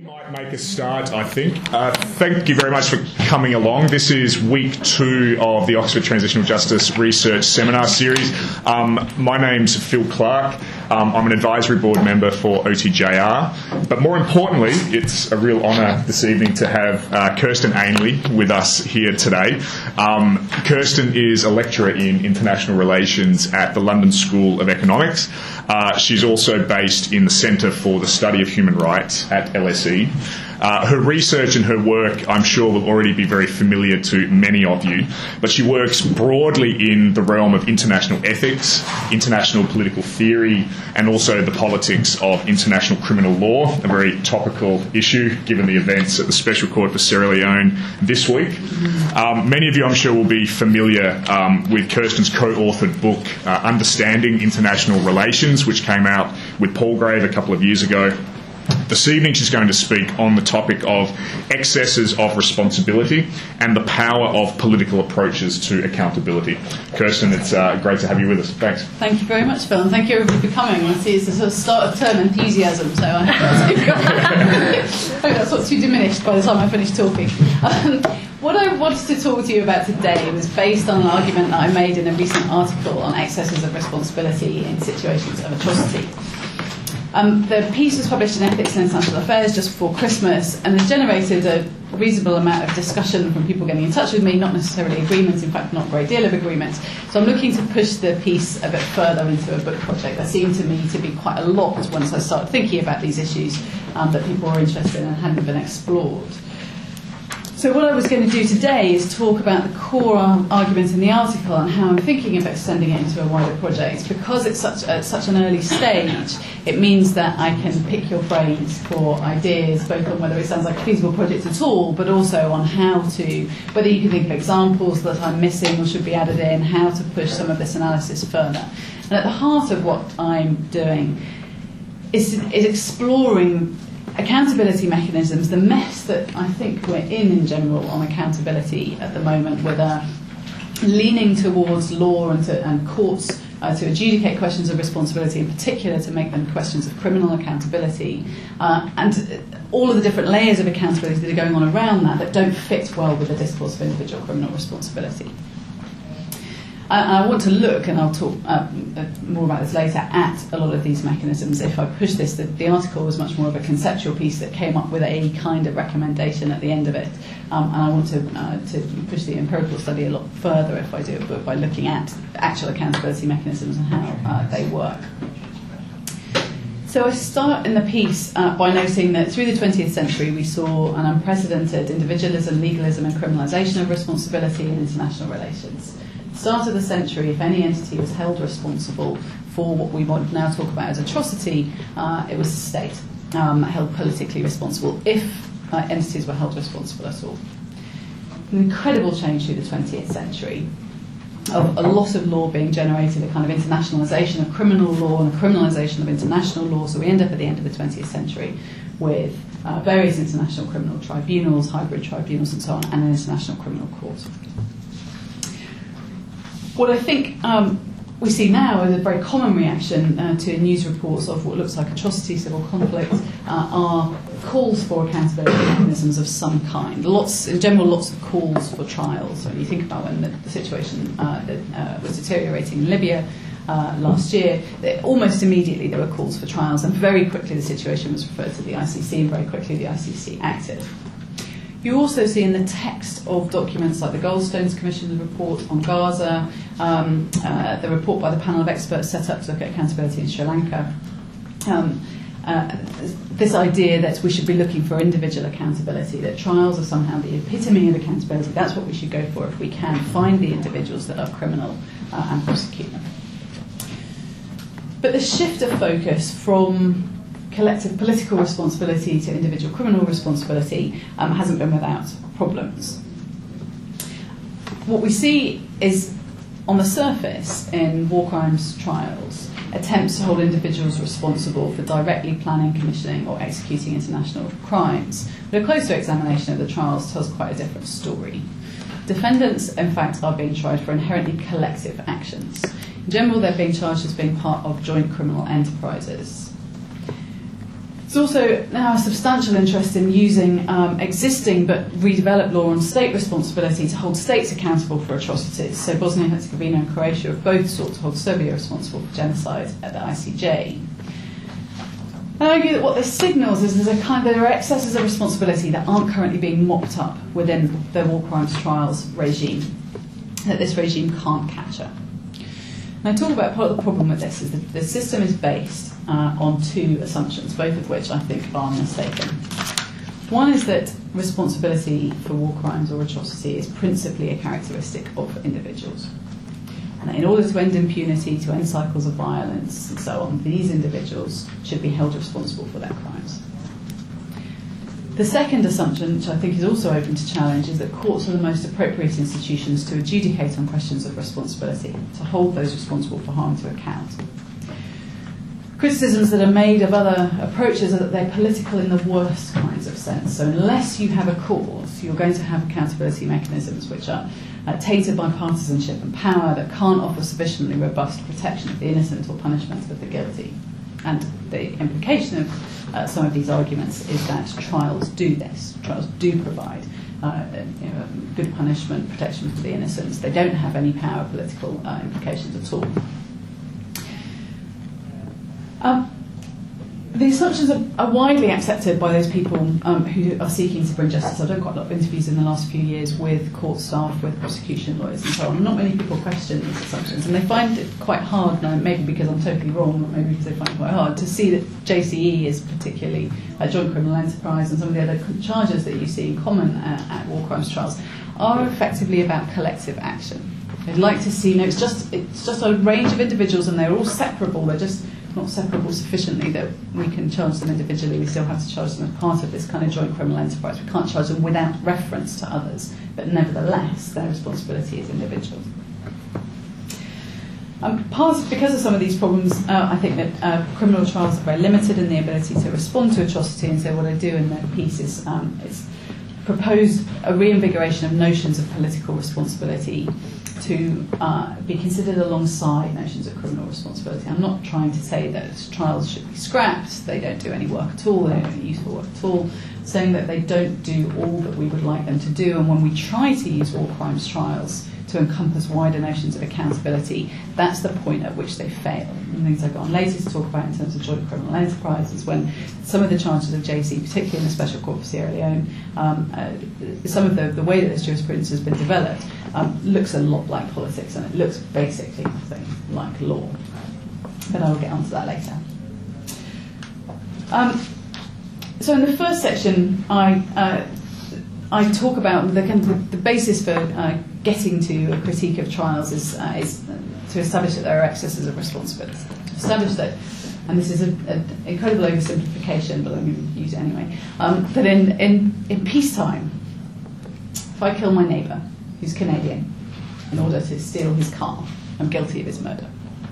might make a start, I think. Uh, thank you very much for coming along. This is week two of the Oxford Transitional Justice Research Seminar Series. Um, my name's Phil Clark. Um, I'm an advisory board member for OTJR. But more importantly, it's a real honour this evening to have uh, Kirsten Ainley with us here today. Um, Kirsten is a lecturer in international relations at the London School of Economics. Uh, she's also based in the Centre for the Study of Human Rights at LSE. Uh, her research and her work, I'm sure, will already be very familiar to many of you, but she works broadly in the realm of international ethics, international political theory, and also the politics of international criminal law, a very topical issue given the events at the Special Court for Sierra Leone this week. Um, many of you, I'm sure, will be familiar um, with Kirsten's co authored book, uh, Understanding International Relations, which came out with Palgrave a couple of years ago. This evening, she's going to speak on the topic of excesses of responsibility and the power of political approaches to accountability. Kirsten, it's uh, great to have you with us. Thanks. Thank you very much, Phil, and thank you everybody for coming. I see it's the sort of start of term enthusiasm, so I hope that's not too diminished by the time I finish talking. Um, what I wanted to talk to you about today was based on an argument that I made in a recent article on excesses of responsibility in situations of atrocity. Um, the piece was published in Ethics and International Affairs just before Christmas and has generated a reasonable amount of discussion from people getting in touch with me, not necessarily agreements, in fact, not a great deal of agreements. So I'm looking to push the piece a bit further into a book project. There seemed to me to be quite a lot once I started thinking about these issues um, that people were interested in and hadn't been explored. So, what I was going to do today is talk about the core arguments in the article and how I'm thinking about extending it into a wider project. Because it's such, at such an early stage, it means that I can pick your brains for ideas, both on whether it sounds like a feasible project at all, but also on how to, whether you can think of examples that I'm missing or should be added in, how to push some of this analysis further. And at the heart of what I'm doing is, is exploring accountability mechanisms, the mess that I think we're in in general on accountability at the moment, with a leaning towards law and, to, and courts uh, to adjudicate questions of responsibility, in particular to make them questions of criminal accountability, uh, and all of the different layers of accountability that are going on around that that don't fit well with the discourse of individual criminal responsibility. I, I want to look, and I'll talk uh, uh, more about this later, at a lot of these mechanisms. If I push this, the, the, article was much more of a conceptual piece that came up with a kind of recommendation at the end of it. Um, and I want to, uh, to push the empirical study a lot further if I do it, but by looking at actual accountability mechanisms and how uh, they work. So I start in the piece uh, by noting that through the 20th century we saw an unprecedented individualism, legalism, and criminalisation of responsibility in international relations start of the century, if any entity was held responsible for what we might now talk about as atrocity, uh, it was the state um, held politically responsible if uh, entities were held responsible at all. An incredible change through the 20th century of a lot of law being generated, a kind of internationalisation of criminal law and a criminalisation of international law. So we end up at the end of the 20th century with uh, various international criminal tribunals, hybrid tribunals, and so on, and an international criminal court. What I think um, we see now is a very common reaction uh, to news reports of what looks like atrocity, civil conflict, uh, are calls for accountability mechanisms of some kind. Lots, in general, lots of calls for trials. So you think about when the, the situation uh, uh, was deteriorating in Libya. Uh, last year, almost immediately there were calls for trials, and very quickly the situation was referred to the ICC, and very quickly the ICC acted. You also see in the text of documents like the Goldstones Commission's report on Gaza, um, uh, the report by the panel of experts set up to look at accountability in Sri Lanka, um, uh, this idea that we should be looking for individual accountability, that trials are somehow the epitome of accountability. That's what we should go for if we can find the individuals that are criminal uh, and prosecute them. But the shift of focus from collective political responsibility to individual criminal responsibility um, hasn't been without problems. What we see is, on the surface, in war crimes trials, attempts to hold individuals responsible for directly planning, commissioning, or executing international crimes. But a closer examination of the trials tells quite a different story. Defendants, in fact, are being tried for inherently collective actions. In general, they're being charged as being part of joint criminal enterprises There's also now a substantial interest in using um, existing but redeveloped law on state responsibility to hold states accountable for atrocities. So Bosnia and Herzegovina and Croatia have both sought to hold Serbia responsible for genocide at the ICJ. I argue that what this signals is there's a kind of, there are excesses of responsibility that aren't currently being mopped up within the war crimes trials regime that this regime can't capture. And I talk about part of the problem with this is that the system is based uh, on two assumptions, both of which I think are mistaken. One is that responsibility for war crimes or atrocity is principally a characteristic of individuals. And in order to end impunity, to end cycles of violence, and so on, these individuals should be held responsible for their crimes. The second assumption, which I think is also open to challenge, is that courts are the most appropriate institutions to adjudicate on questions of responsibility, to hold those responsible for harm to account. Criticisms that are made of other approaches are that they're political in the worst kinds of sense. So, unless you have a cause, you're going to have accountability mechanisms which are uh, tainted by partisanship and power that can't offer sufficiently robust protection of the innocent or punishment of the guilty. And the implication of uh, some of these arguments is that trials do this. Trials do provide uh, um, you know, good punishment, protection for the innocent. They don't have any power political uh, implications at all. Um, the assumptions are, are, widely accepted by those people um, who are seeking to bring justice. I've done quite a lot of interviews in the last few years with court staff, with prosecution lawyers, and so on. Not many people question these assumptions, and they find it quite hard now, maybe because I'm totally wrong, maybe because they find it quite hard, to see that JCE is particularly a joint criminal enterprise, and some of the other charges that you see in common at, at war crimes trials are effectively about collective action. They'd like to see, know, it's just, it's just a range of individuals, and they're all separable. They're just not separable sufficiently that we can charge them individually, we still have to charge them as part of this kind of joint criminal enterprise. We can't charge them without reference to others, but nevertheless, their responsibility is individual. Um, part, because of some of these problems, uh, I think that uh, criminal trials are very limited in the ability to respond to atrocity, and so what I do in that piece is, um, is propose a reinvigoration of notions of political responsibility to uh, be considered alongside notions of criminal responsibility. I'm not trying to say that trials should be scrapped, they don't do any work at all, they don't do any useful work at all, saying that they don't do all that we would like them to do, and when we try to use war crimes trials to encompass wider notions of accountability, that's the point at which they fail. And things I go on later to talk about in terms of joint criminal enterprises, when some of the charges of JC, particularly in the Special Court for Sierra Leone, um, uh, some of the, the way that this jurisprudence has been developed um, looks a lot like politics and it looks basically nothing like law. But I will get onto that later. Um, so in the first section, I uh, I talk about the, kind of the basis for uh, getting to a critique of trials is, uh, is to establish that there are excesses of responsibility. Establish that, and this is an incredible oversimplification, but I'm going to use it anyway, um, that in, in, in peacetime, if I kill my neighbour, who's Canadian, in order to steal his car, I'm guilty of his murder.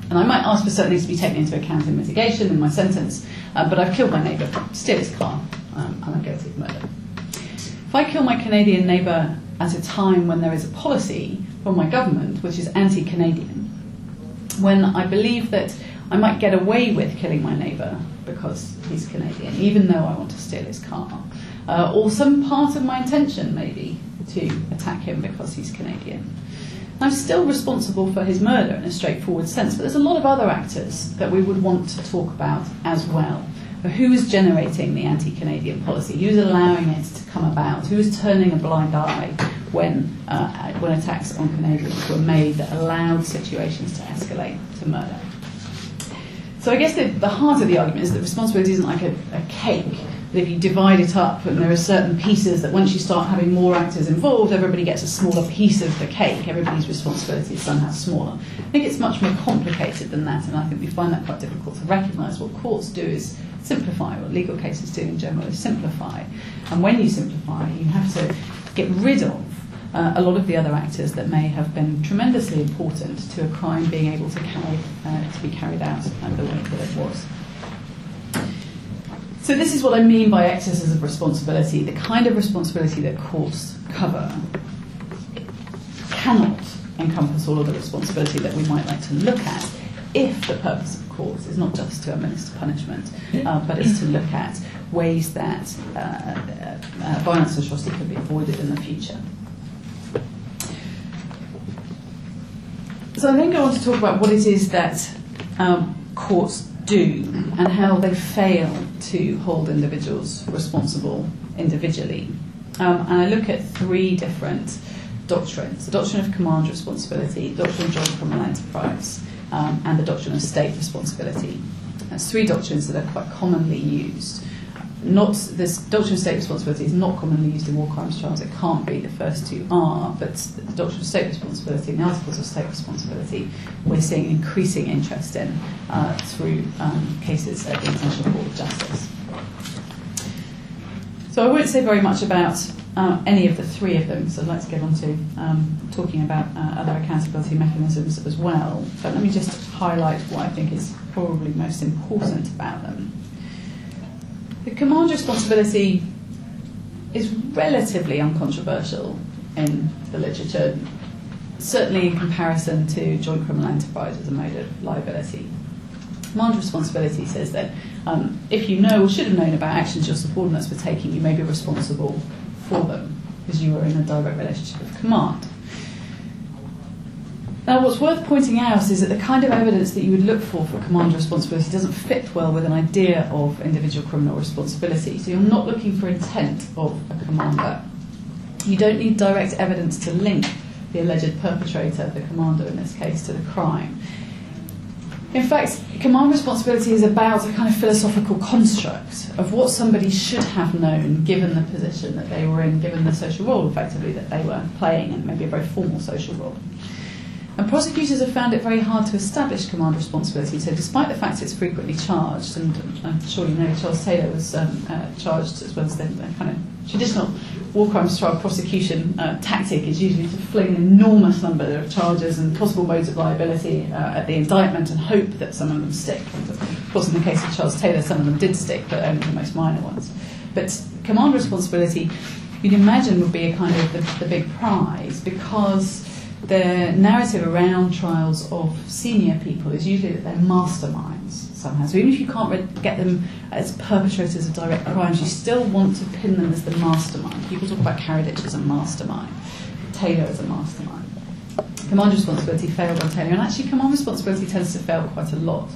And I might ask for certain things to be taken into account in mitigation in my sentence, uh, but I've killed my neighbour, steal his car, um, and I'm guilty of murder. If I kill my Canadian neighbour at a time when there is a policy from my government which is anti Canadian, when I believe that I might get away with killing my neighbour because he's Canadian, even though I want to steal his car, uh, or some part of my intention maybe to attack him because he's Canadian. I'm still responsible for his murder in a straightforward sense, but there's a lot of other actors that we would want to talk about as well. Who is generating the anti Canadian policy? Who's allowing it to come about? Who is turning a blind eye when, uh, when attacks on Canadians were made that allowed situations to escalate to murder? So I guess the, the heart of the argument is that responsibility isn't like a, a cake that you divide it up and there are certain pieces that once you start having more actors involved, everybody gets a smaller piece of the cake. Everybody's responsibility is somehow smaller. I think it's much more complicated than that, and I think we find that quite difficult to recognise. What courts do is simplify, what legal cases do in general is simplify. And when you simplify, you have to get rid of uh, a lot of the other actors that may have been tremendously important to a crime being able to, carry, uh, to be carried out the way that it was. So this is what I mean by excesses of responsibility. The kind of responsibility that courts cover cannot encompass all of the responsibility that we might like to look at if the purpose of courts is not just to administer punishment, uh, but it's to look at ways that uh, uh, uh violence and atrocity can be avoided in the future. So I think I want to talk about what it is that um, courts do and how they fail to hold individuals responsible individually. Um, and I look at three different doctrines the doctrine of command responsibility, the doctrine of joint criminal enterprise, um, and the doctrine of state responsibility. That's three doctrines that are quite commonly used. Not this doctrine of state responsibility is not commonly used in war crimes trials. It can't be. The first two are, but the doctrine of state responsibility and the articles of state responsibility we're seeing increasing interest in uh, through um, cases at the International Court of Justice. So I won't say very much about uh, any of the three of them, so I'd like to get on to um, talking about uh, other accountability mechanisms as well. But let me just highlight what I think is probably most important about them. The command responsibility is relatively uncontroversial in the literature, certainly in comparison to joint criminal enterprise as a mode of liability. Command responsibility says that um, if you know or should have known about actions your subordinates were taking, you may be responsible for them because you were in a direct relationship of command. Now, what's worth pointing out is that the kind of evidence that you would look for for command responsibility doesn't fit well with an idea of individual criminal responsibility. So you're not looking for intent of a commander. You don't need direct evidence to link the alleged perpetrator, the commander in this case, to the crime. In fact, command responsibility is about a kind of philosophical construct of what somebody should have known given the position that they were in, given the social role effectively that they were playing, and maybe a very formal social role. And prosecutors have found it very hard to establish command responsibility. So, despite the fact it's frequently charged, and I'm sure you know Charles Taylor was um, uh, charged as well as the, the uh, kind of traditional war crimes trial prosecution uh, tactic is usually to fling an enormous number of charges and possible modes of liability uh, at the indictment and hope that some of them stick. And of course, in the case of Charles Taylor, some of them did stick, but only the most minor ones. But command responsibility, you'd imagine, would be a kind of the, the big prize because the narrative around trials of senior people is usually that they're masterminds somehow. So even if you can't get them as perpetrators of direct crimes, you still want to pin them as the mastermind. People talk about Karadzic as a mastermind, Taylor as a mastermind. Command responsibility failed on Taylor, and actually command responsibility tends to fail quite a lot.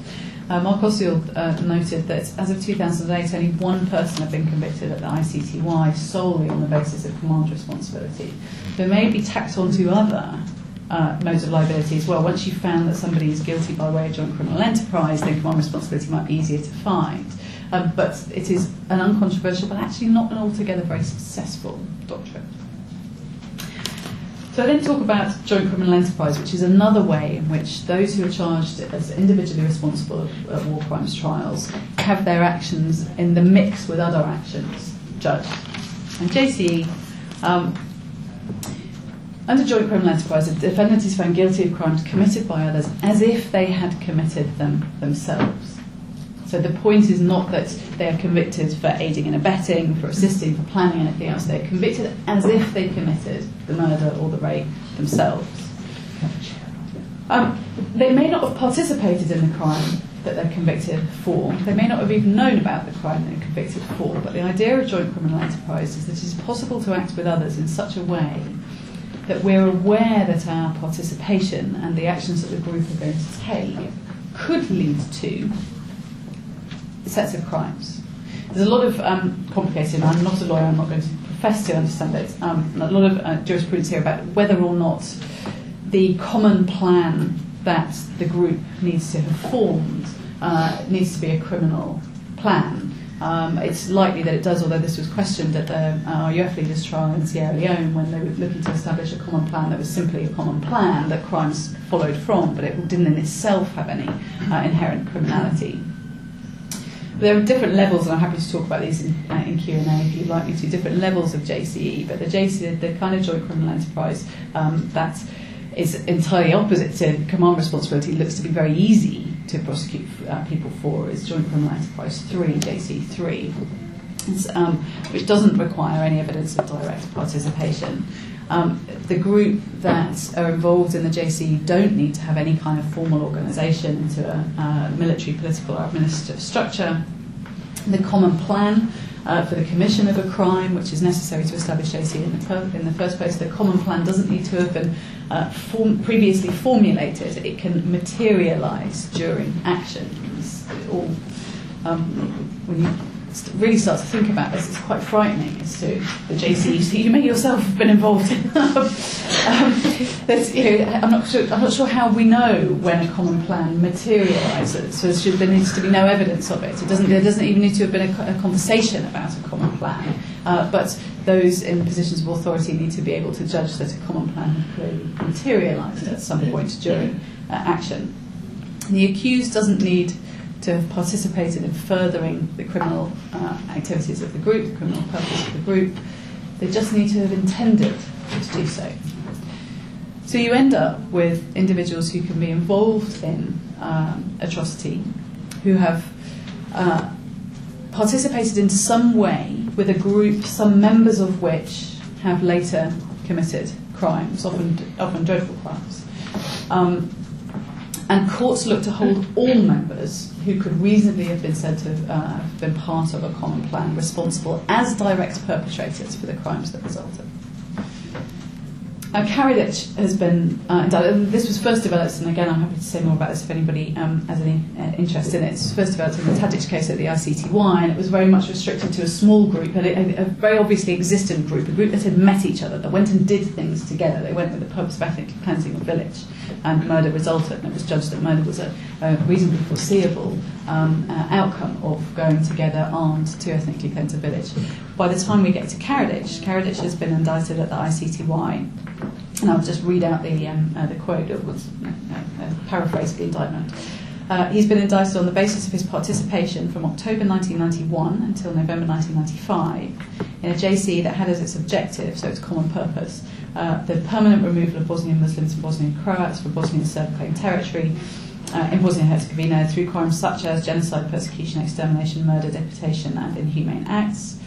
Uh, Mark Ostfield uh, noted that as of 2008, only one person had been convicted at the ICTY solely on the basis of command responsibility. There may be tacked onto other uh, modes of liability as well. Once you've found that somebody is guilty by way of joint criminal enterprise, then command responsibility might be easier to find. Um, but it is an uncontroversial, but actually not an altogether very successful doctrine. So I then talk about joint criminal enterprise, which is another way in which those who are charged as individually responsible at war crimes trials have their actions in the mix with other actions judged. And JCE um, under joint criminal enterprise, the defendant is found guilty of crimes committed by others as if they had committed them themselves. So the point is not that they are convicted for aiding and abetting, for assisting, for planning anything else. They're convicted as if they committed the murder or the rape themselves. Um, they may not have participated in the crime that they're convicted for. They may not have even known about the crime they're convicted for. But the idea of joint criminal enterprise is that it is possible to act with others in such a way that we're aware that our participation and the actions that the group are going to take could lead to sets of crimes. There's a lot of um, complicated, I'm not a lawyer, I'm not going to profess to understand it, um, a lot of uh, jurisprudence here about whether or not the common plan that the group needs to have formed uh, needs to be a criminal plan um, it's likely that it does, although this was questioned at the uh, RUF leaders trial in Sierra Leone when they were looking to establish a common plan that was simply a common plan that crimes followed from, but it didn't in itself have any uh, inherent criminality. There are different levels, and I'm happy to talk about these in, uh, in Q&A if you'd like me to, different levels of JCE, but the JCE, the kind of joint criminal enterprise um, that is entirely opposite to command responsibility, looks to be very easy to prosecute uh, people for is Joint Criminal Enterprise 3, JC3, um, which doesn't require any evidence of direct participation. Um, the group that are involved in the JC don't need to have any kind of formal organisation into a, military, political, or administrative structure. The common plan uh, for the commission of a crime, which is necessary to establish JC in the, per- in the first place. The common plan doesn't need to have been uh, form- previously formulated. It can materialise during action. It's all, um, when you really start to think about this, it's quite frightening as to the JCE that you may yourself have been involved in. um, you know, I'm not sure. I'm not sure how we know when a common plan materialises. So there, there needs to be no evidence of it. It doesn't. There doesn't even need to have been a, a conversation about a common plan. Uh, but those in positions of authority need to be able to judge that a common plan has clearly materialised at some point during uh, action. The accused doesn't need to have participated in furthering the criminal uh, activities of the group, the criminal purpose of the group. They just need to have intended to do so. So you end up with individuals who can be involved in um, atrocity, who have uh, participated in some way with a group, some members of which have later committed crimes, often, often dreadful crimes. Um, and courts looked to hold all members who could reasonably have been said to have uh, been part of a common plan responsible as direct perpetrators for the crimes that resulted. Now, Karalich has been, uh, this was first developed, and again, I'm happy to say more about this if anybody um, has any uh, interest in it. It was first developed in the Tadic case at the ICTY, and it was very much restricted to a small group, and a, a very obviously existent group, a group that had met each other, that went and did things together. They went with the purpose of ethnic cleansing the village. And murder resulted, and it was judged that murder was a, a reasonably foreseeable um, uh, outcome of going together armed to ethnically cleanse a village. By the time we get to Karadzic, Karadzic has been indicted at the ICTY, and I'll just read out the, um, uh, the quote, it was uh, uh, paraphrase the indictment. Uh, he's been indicted on the basis of his participation from October 1991 until November 1995 in a JC that had as its objective, so its common purpose, uh, the permanent removal of Bosnian Muslims and Bosnian Croats from Bosnian Serb claimed territory uh, in Bosnia and Herzegovina through crimes such as genocide, persecution, extermination, murder, deportation, and inhumane acts.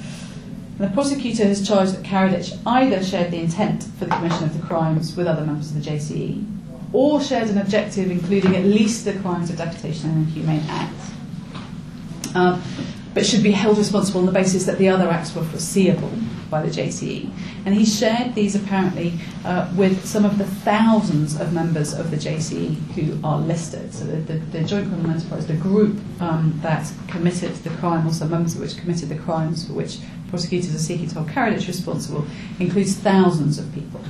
The prosecutor has charged that Karadzic either shared the intent for the commission of the crimes with other members of the JCE, or shared an objective including at least the crimes of deportation and inhumane acts, um, but should be held responsible on the basis that the other acts were foreseeable by the JCE. And he shared these apparently uh, with some of the thousands of members of the JCE who are listed. So the, the, the Joint Criminal Enterprise, the group um, that committed the crime, also members of which committed the crimes for which prosecutors are seeking to hold Karadzic responsible, includes thousands of people.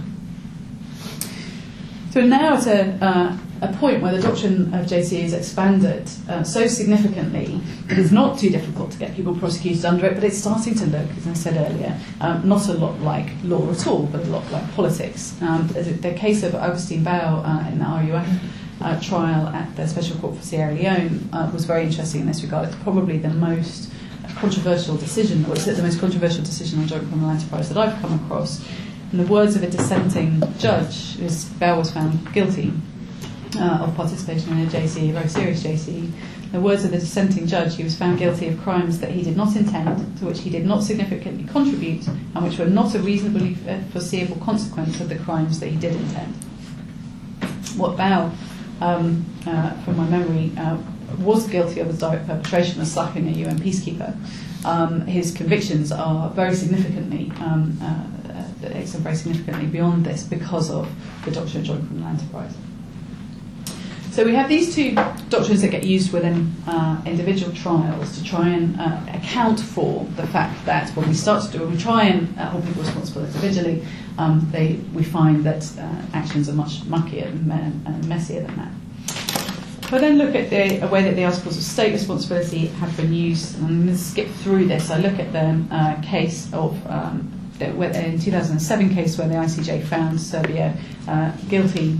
So now a, uh, a point where the doctrine of JCE is expanded uh, so significantly that it's not too difficult to get people prosecuted under it, but it's starting to look, as I said earlier, um, not a lot like law at all, but a lot like politics. Um, the, case of Augustine Gbao uh, in the RUF uh, trial at the Special Court for Sierra Leone uh, was very interesting in this regard. It's probably the most controversial decision, or the most controversial decision on joint criminal enterprise that I've come across. In the words of a dissenting judge, Bell was found guilty uh, of participation in a JC, a very serious JC. The words of the dissenting judge, he was found guilty of crimes that he did not intend, to which he did not significantly contribute, and which were not a reasonably foreseeable consequence of the crimes that he did intend. What Gbao, um, uh, from my memory, uh, was guilty of as direct perpetration of slapping a UN peacekeeper. Um, his convictions are very significantly um, uh, extend very significantly beyond this because of the doctrine of joint criminal enterprise. So we have these two doctrines that get used within uh, individual trials to try and uh, account for the fact that when we start to do, when we try and uh, hold people responsible individually, um, they, we find that uh, actions are much muckier and, and messier than that. I then look at the way that the articles of state responsibility have been used, and I'm going to skip through this. I look at the uh, case of um, the, in 2007 case where the ICJ found Serbia uh, guilty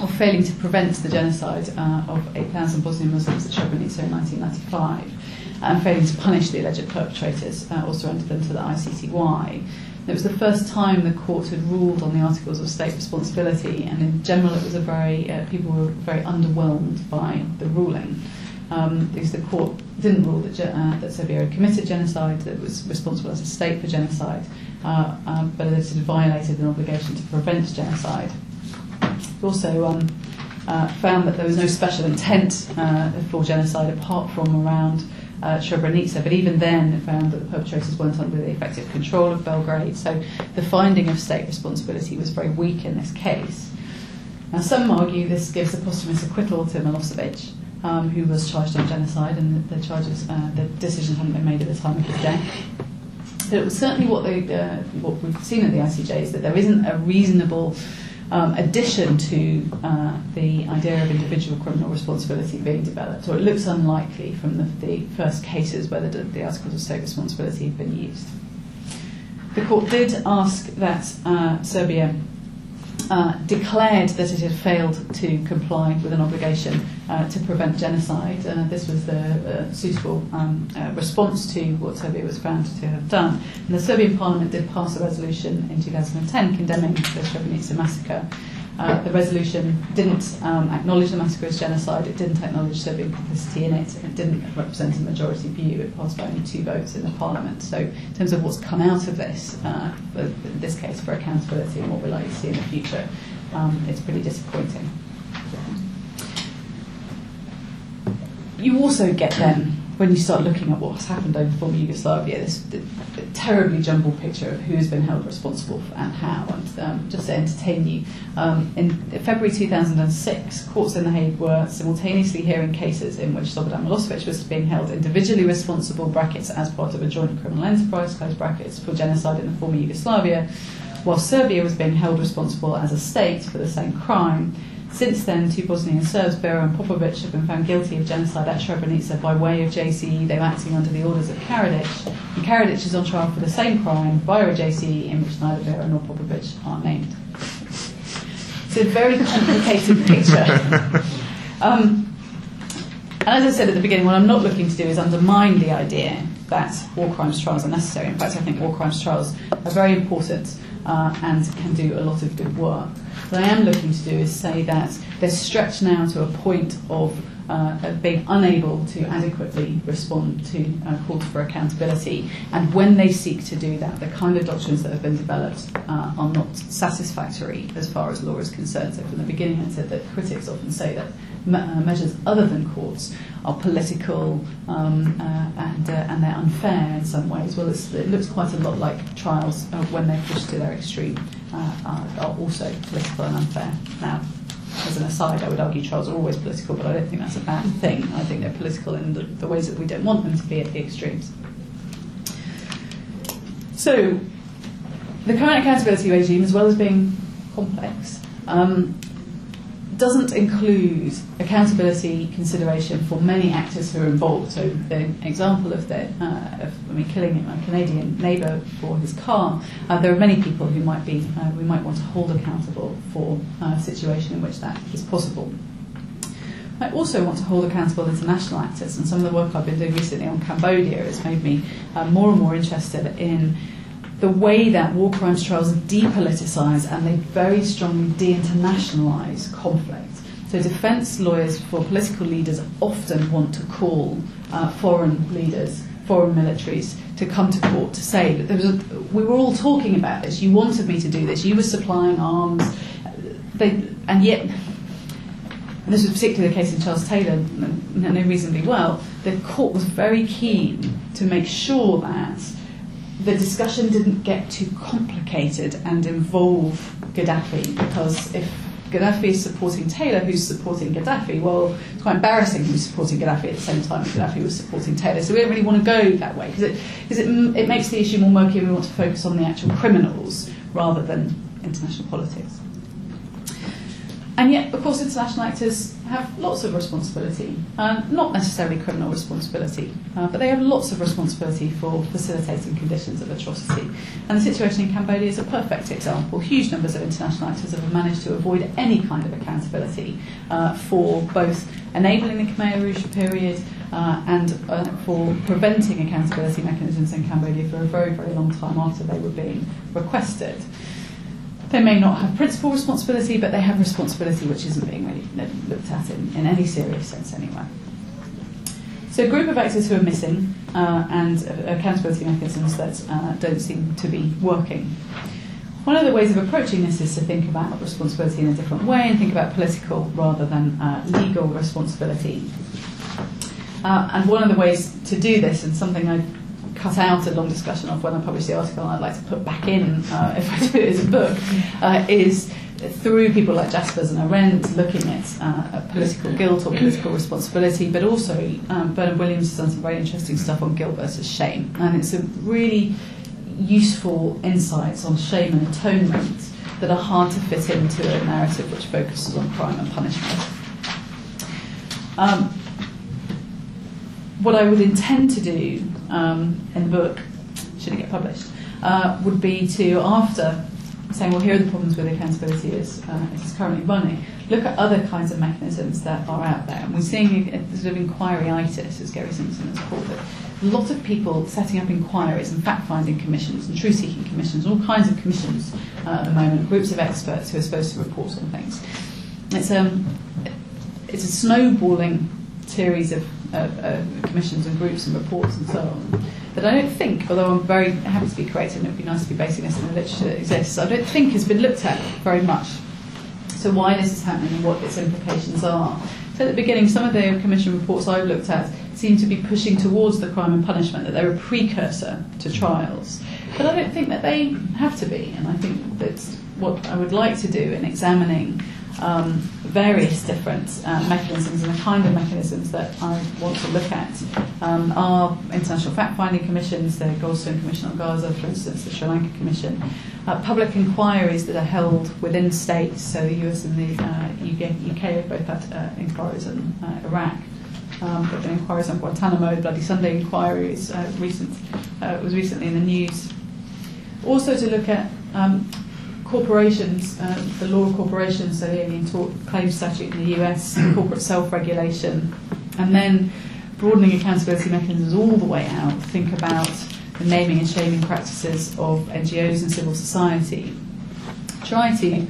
of failing to prevent the genocide uh, of 8,000 Bosnian Muslims at Srebrenica in 1995 and failing to punish the alleged perpetrators uh, or surrender them to the ICTY. It was the first time the court had ruled on the articles of state responsibility, and in general, it was a very uh, people were very underwhelmed by the ruling. Um, because the court didn't rule that, uh, that Serbia had committed genocide, that it was responsible as a state for genocide, uh, um, but it had violated an obligation to prevent genocide. Also um, uh, found that there was no special intent uh, for genocide apart from around uh, Srebrenica, but even then found that the perpetrators weren't under the effective control of Belgrade, so the finding of state responsibility was very weak in this case. Now, some argue this gives a posthumous acquittal to Milosevic, um, who was charged on genocide, and the, the charges, uh, the decisions hadn't been made at the time of his death. But it was certainly what, they, uh, what we've seen at the ICJ is that there isn't a reasonable um, addition to uh, the idea of individual criminal responsibility being developed, or it looks unlikely from the, the first cases where the, the articles of state responsibility have been used. The court did ask that uh, Serbia uh, declared that it had failed to comply with an obligation uh, to prevent genocide. Uh, this was the uh, suitable um, uh, response to what Serbia was found to have done. And the Serbian parliament did pass a resolution in 2010 condemning the Srebrenica massacre uh, the resolution didn't um, acknowledge the massacre as genocide, it didn't acknowledge Serbian being complicity in it, and it didn't represent a majority view. It passed by only two votes in the parliament. So, in terms of what's come out of this, uh, for, in this case for accountability and what we're likely to see in the future, um, it's pretty disappointing. You also get then when you start looking at what's happened over former Yugoslavia, this terribly jumbled picture of who has been held responsible for and how. And um, just to entertain you, um, in February 2006, courts in The Hague were simultaneously hearing cases in which Slobodan Milosevic was being held individually responsible, brackets, as part of a joint criminal enterprise, close brackets, for genocide in the former Yugoslavia, while Serbia was being held responsible as a state for the same crime. Since then, two Bosnian Serbs, Beara and Popovic, have been found guilty of genocide at Srebrenica by way of JCE. They were acting under the orders of Karadzic. And Karadzic is on trial for the same crime via a JCE in which neither Beara nor Popovic are named. It's a very complicated picture. Um, and as I said at the beginning, what I'm not looking to do is undermine the idea that war crimes trials are necessary. In fact, I think war crimes trials are very important uh, and can do a lot of good work. What I am looking to do is say that they're stretched now to a point of uh, being unable to adequately respond to uh, calls for accountability. And when they seek to do that, the kind of doctrines that have been developed uh, are not satisfactory as far as law is concerned. So from the beginning, I said that critics often say that me- uh, measures other than courts are political um, uh, and, uh, and they're unfair in some ways. Well, it looks quite a lot like trials when they're pushed to their extreme are, are also political and unfair. Now, as an aside, I would argue trials are always political, but I don't think that's a bad thing. I think they're political in the, the ways that we don't want them to be at the extremes. So, the current accountability regime, as well as being complex, um, doesn't include accountability consideration for many actors who are involved. So the example of the, uh, of, I mean, killing my Canadian neighbour for his car, uh, there are many people who might be, uh, we might want to hold accountable for uh, a situation in which that is possible. I also want to hold accountable international actors, and some of the work I've been doing recently on Cambodia has made me uh, more and more interested in the way that war crimes trials depoliticize and they very strongly de-internationalize conflict. So defense lawyers for political leaders often want to call uh, foreign leaders, foreign militaries, to come to court to say that there was a, we were all talking about this. You wanted me to do this. You were supplying arms. They, and yet, and this was particularly the case in Charles Taylor, no reasonably well, the court was very keen to make sure that the discussion didn't get too complicated and involve Gaddafi because if Gaddafi is supporting Taylor, who's supporting Gaddafi, well, it's quite embarrassing who's supporting Gaddafi at the same time Gaddafi was supporting Taylor. So we don't really want to go that way because it, cause it, it makes the issue more murky and we want to focus on the actual criminals rather than international politics. And yet, of course, international actors have lots of responsibility, um, not necessarily criminal responsibility, uh, but they have lots of responsibility for facilitating conditions of atrocity. And the situation in Cambodia is a perfect example. Huge numbers of international actors have managed to avoid any kind of accountability uh, for both enabling the Khmer Rouge period uh, and uh, for preventing accountability mechanisms in Cambodia for a very, very long time after they were being requested. They may not have principal responsibility, but they have responsibility which isn't being really looked at in, in any serious sense anyway. So, a group of actors who are missing uh, and accountability mechanisms that uh, don't seem to be working. One of the ways of approaching this is to think about responsibility in a different way and think about political rather than uh, legal responsibility. Uh, and one of the ways to do this, and something I cut out a long discussion of when I published the article, and I'd like to put back in uh, if I do it as a book, uh, is through people like Jaspers and Arendt looking at, uh, political guilt or political responsibility, but also um, Bernard Williams has done some very interesting stuff on guilt versus shame. And it's a really useful insights on shame and atonement that are hard to fit into a narrative which focuses on crime and punishment. Um, what I would intend to do um, in the book, should it get published, uh, would be to, after saying, well, here are the problems with accountability as, uh, it's currently running, look at other kinds of mechanisms that are out there. And we're seeing a, sort of inquiry-itis, as Gerry Simpson has called it. A lot of people setting up inquiries and fact-finding commissions and truth-seeking commissions, all kinds of commissions uh, at the moment, groups of experts who are supposed to report on things. It's, um, it's a snowballing series of uh, commissions and groups and reports and so on. But I don't think, although I'm very happy to be creative and it would be nice to be basing this in the literature that exists, I don't think has been looked at very much. So why this is happening and what its implications are. So at the beginning, some of the commission reports I've looked at seem to be pushing towards the crime and punishment, that they're a precursor to trials. But I don't think that they have to be, and I think that's what I would like to do in examining um, various different uh, mechanisms and the kind of mechanisms that I want to look at um, are international fact-finding commissions, the Goldstone Commission on Gaza, for instance, the Sri Lanka Commission, uh, public inquiries that are held within states, so the US and the uh, UK, have both had uh, inquiries in uh, Iraq. Um, have been inquiries on Guantanamo, the Bloody Sunday inquiries uh, recent, was recently in the news. Also to look at um, corporations, uh, the law of corporations, so the Alien Tort Claims Statute in the US, corporate self regulation, and then broadening accountability mechanisms all the way out. Think about the naming and shaming practices of NGOs and civil society. Try to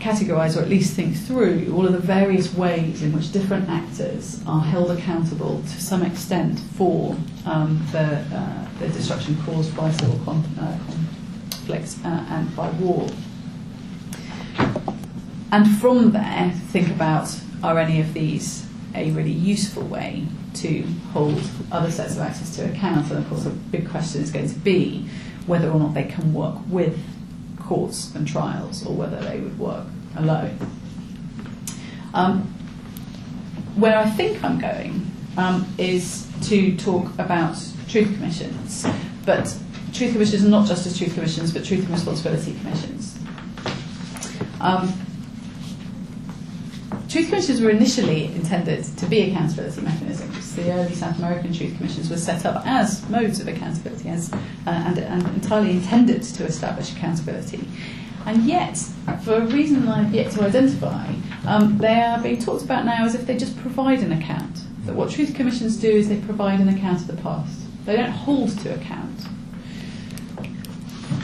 categorize or at least think through all of the various ways in which different actors are held accountable to some extent for um, the, uh, the destruction caused by civil con- uh, conflict uh, and by war. And from there, think about are any of these a really useful way to hold other sets of actors to account? And of course, a big question is going to be whether or not they can work with courts and trials or whether they would work alone. Um, where I think I'm going um, is to talk about truth commissions, but truth commissions are not just as truth commissions, but truth and responsibility commissions. Um, truth commissions were initially intended to be accountability mechanisms. The early South American truth commissions were set up as modes of accountability as, uh, and, and entirely intended to establish accountability. And yet, for a reason I've yet to identify, um, they are being talked about now as if they just provide an account. That what truth commissions do is they provide an account of the past. They don't hold to account.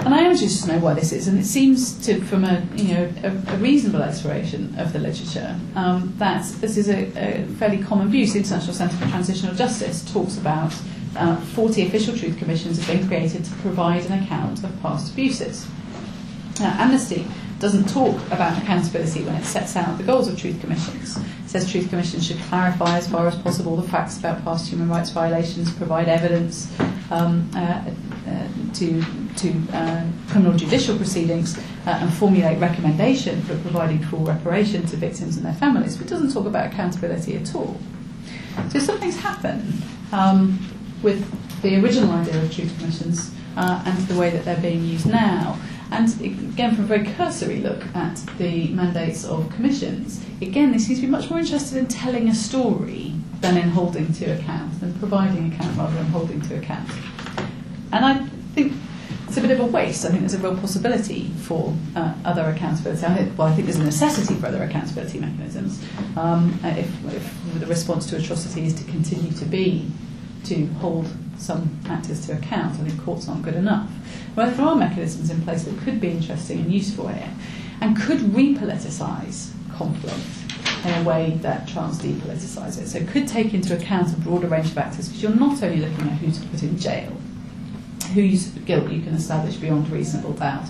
And I am interested to know why this is, and it seems to, from a you know a, a reasonable exploration of the literature, um, that this is a, a, fairly common view. The International Centre for Transitional Justice talks about uh, 40 official truth commissions have been created to provide an account of past abuses. Now, Amnesty doesn't talk about accountability when it sets out the goals of truth commissions. It says truth commissions should clarify as far as possible the facts about past human rights violations, provide evidence um, uh, uh, to to uh, criminal judicial proceedings uh, and formulate recommendation for providing full reparation to victims and their families, but doesn't talk about accountability at all. So something's happened um, with the original idea of truth commissions uh, and the way that they're being used now. And again, from a very cursory look at the mandates of commissions, again, they seem to be much more interested in telling a story than in holding to account, than providing account rather than holding to account. And I think it's a bit of a waste. I think there's a real possibility for uh, other accountability. I think, well, I think there's a necessity for other accountability mechanisms. Um, if, if the response to atrocity is to continue to be to hold some actors to account, I think courts aren't good enough. There are mechanisms in place that could be interesting and useful here, and could repoliticise conflict in a way that tries to depoliticise it. So it could take into account a broader range of actors because you're not only looking at who to put in jail, whose guilt you can establish beyond reasonable doubt.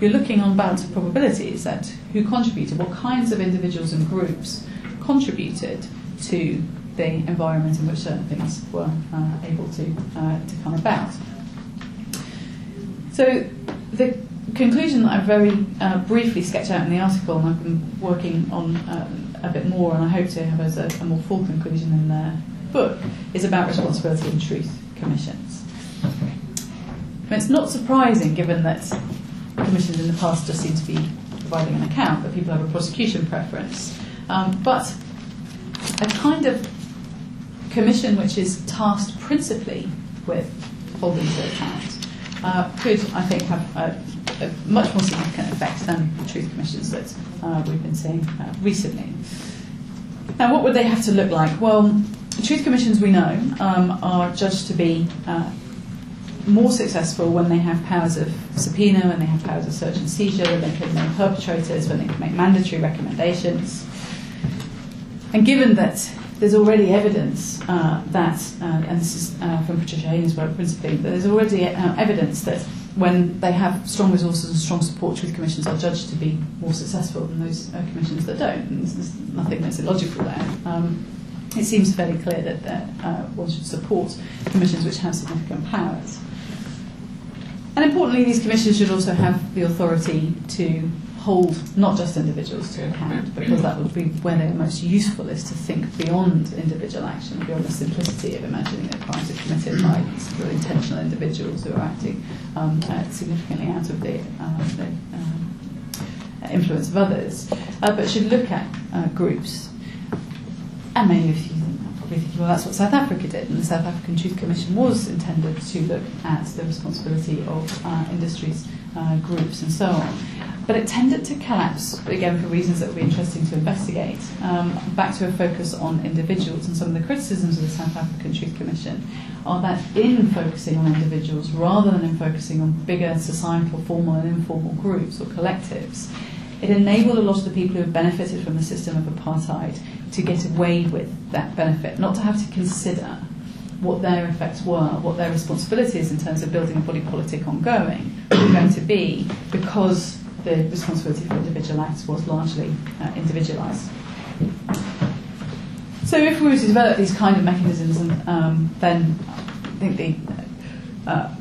You're looking on balance of probabilities at who contributed, what kinds of individuals and groups contributed to the environment in which certain things were uh, able to, uh, to come about. So the conclusion that I very uh, briefly sketch out in the article, and I've been working on uh, a bit more, and I hope to have as a, a, more full conclusion in the book, is about responsibility and truth commissions. It's not surprising, given that commissions in the past just seem to be providing an account, that people have a prosecution preference. Um, but a kind of commission which is tasked principally with holding to account uh, could, I think, have a, a, much more significant effect than the truth commissions that uh, we've been seeing uh, recently. Now, what would they have to look like? Well, truth commissions, we know, um, are judged to be uh, more successful when they have powers of subpoena, when they have powers of search and seizure, when they can name perpetrators, when they can make mandatory recommendations. And given that there's already evidence uh, that, uh, and this is uh, from Patricia Haynes' work principally, that there's already uh, evidence that when they have strong resources and strong support, truth commissions are judged to be more successful than those uh, commissions that don't. And there's, nothing that's illogical there. Um, it seems fairly clear that, that uh, one should support commissions which have significant powers. And importantly, these commissions should also have the authority to hold not just individuals to account, because that would be where they're most useful is to think beyond individual action, beyond the simplicity of imagining that crimes are committed by intentional individuals who are acting um, uh, significantly out of the, uh, the um, influence of others, uh, but should look at uh, groups and maybe a few probably thinking, well, that's what South Africa did, and the South African Truth Commission was intended to look at the responsibility of uh, industries, uh, groups, and so on. But it tended to collapse, again, for reasons that would be interesting to investigate, um, back to a focus on individuals. And some of the criticisms of the South African Truth Commission are that in focusing on individuals rather than in focusing on bigger societal, formal, and informal groups or collectives, it enabled a lot of the people who had benefited from the system of apartheid to get away with that benefit, not to have to consider what their effects were, what their responsibilities in terms of building a body politic ongoing were going to be, because the responsibility for individual acts was largely uh, individualised. So if we were to develop these kind of mechanisms, and, um, then I think the uh,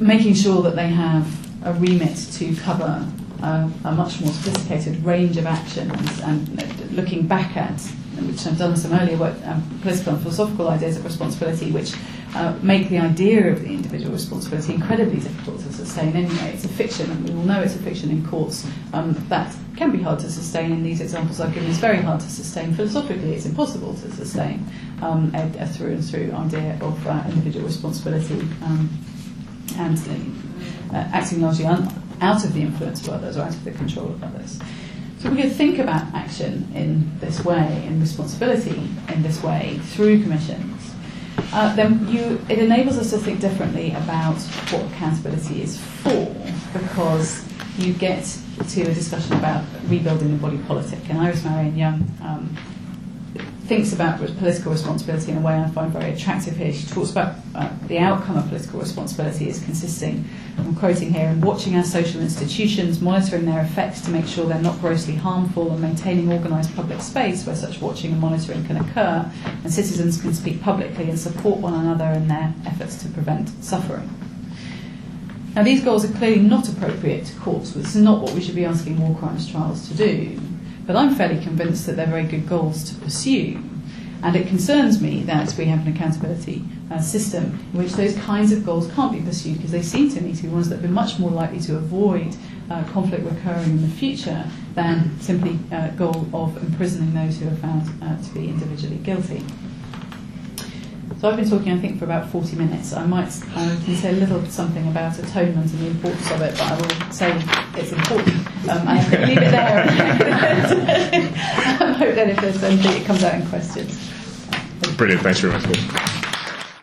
making sure that they have a remit to cover um, a much more sophisticated range of actions and looking back at, which I've done some earlier work, um, political and philosophical ideas of responsibility, which uh, make the idea of the individual responsibility incredibly difficult to sustain anyway. It's a fiction, and we all know it's a fiction in courts. Um, that can be hard to sustain in these examples I've given. It's very hard to sustain philosophically. It's impossible to sustain um, a, a through and through idea of uh, individual responsibility um, and uh, acting largely un out of the influence of others or out of the control of others. So we could think about action in this way, in responsibility in this way, through commissions uh, then you, it enables us to think differently about what accountability is for, because you get to a discussion about rebuilding the body politic. And Iris Marion Young um, thinks about political responsibility in a way I find very attractive here. She talks about uh, the outcome of political responsibility is consisting, I'm quoting here, in watching our social institutions, monitoring their effects to make sure they're not grossly harmful, and maintaining organised public space where such watching and monitoring can occur, and citizens can speak publicly and support one another in their efforts to prevent suffering. Now, these goals are clearly not appropriate to courts. This is not what we should be asking war crimes trials to do. But I'm fairly convinced that they're very good goals to pursue. And it concerns me that we have an accountability uh, system in which those kinds of goals can't be pursued because they seem to me to be ones that are much more likely to avoid uh, conflict recurring in the future than simply uh, goal of imprisoning those who are found uh, to be individually guilty. So I've been talking, I think, for about 40 minutes. I might I can say a little something about atonement and the importance of it, but I will say it's important. Um, I can leave it there. I hope that if there's anything, it comes out in questions. Brilliant. Thanks very much.